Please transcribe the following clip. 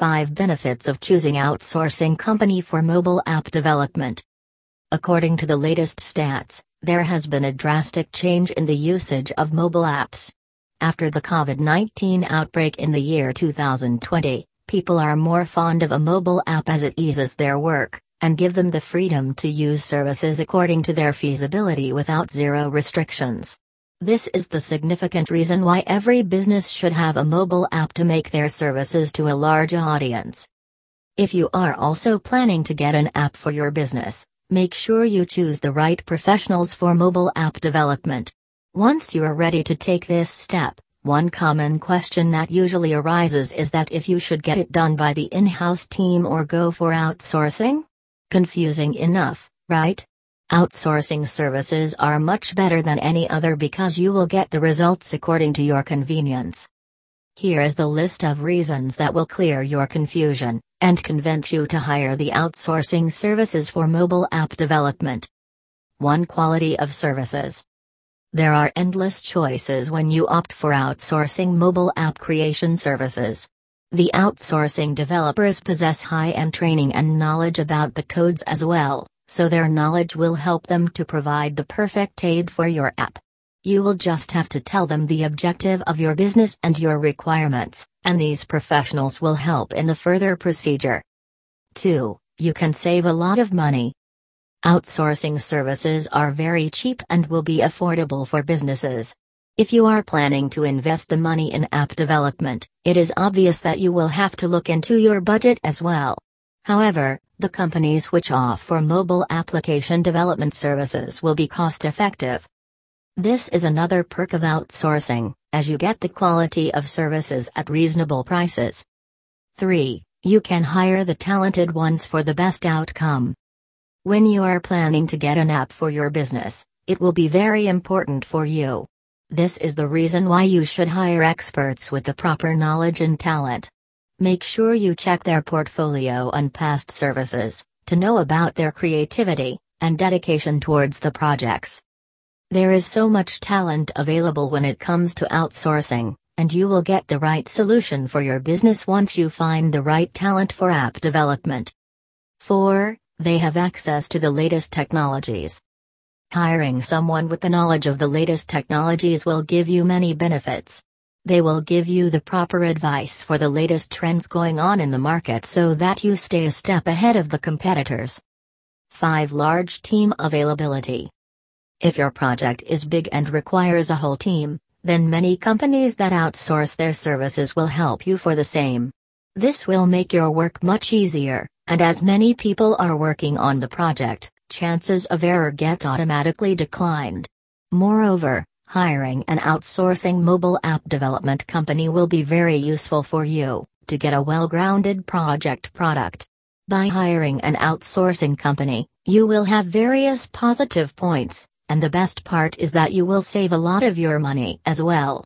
5 Benefits of choosing outsourcing company for mobile app development. According to the latest stats, there has been a drastic change in the usage of mobile apps. After the COVID 19 outbreak in the year 2020, people are more fond of a mobile app as it eases their work and give them the freedom to use services according to their feasibility without zero restrictions. This is the significant reason why every business should have a mobile app to make their services to a large audience. If you are also planning to get an app for your business, make sure you choose the right professionals for mobile app development. Once you are ready to take this step, one common question that usually arises is that if you should get it done by the in house team or go for outsourcing? Confusing enough, right? Outsourcing services are much better than any other because you will get the results according to your convenience. Here is the list of reasons that will clear your confusion and convince you to hire the outsourcing services for mobile app development. 1. Quality of services. There are endless choices when you opt for outsourcing mobile app creation services. The outsourcing developers possess high end training and knowledge about the codes as well, so their knowledge will help them to provide the perfect aid for your app. You will just have to tell them the objective of your business and your requirements, and these professionals will help in the further procedure. 2. You can save a lot of money. Outsourcing services are very cheap and will be affordable for businesses. If you are planning to invest the money in app development, it is obvious that you will have to look into your budget as well. However, the companies which offer mobile application development services will be cost effective. This is another perk of outsourcing, as you get the quality of services at reasonable prices. 3. You can hire the talented ones for the best outcome. When you are planning to get an app for your business, it will be very important for you. This is the reason why you should hire experts with the proper knowledge and talent. Make sure you check their portfolio and past services to know about their creativity and dedication towards the projects. There is so much talent available when it comes to outsourcing, and you will get the right solution for your business once you find the right talent for app development. 4. They have access to the latest technologies. Hiring someone with the knowledge of the latest technologies will give you many benefits. They will give you the proper advice for the latest trends going on in the market so that you stay a step ahead of the competitors. 5. Large team availability. If your project is big and requires a whole team, then many companies that outsource their services will help you for the same. This will make your work much easier, and as many people are working on the project, chances of error get automatically declined. Moreover, Hiring an outsourcing mobile app development company will be very useful for you to get a well grounded project product. By hiring an outsourcing company, you will have various positive points, and the best part is that you will save a lot of your money as well.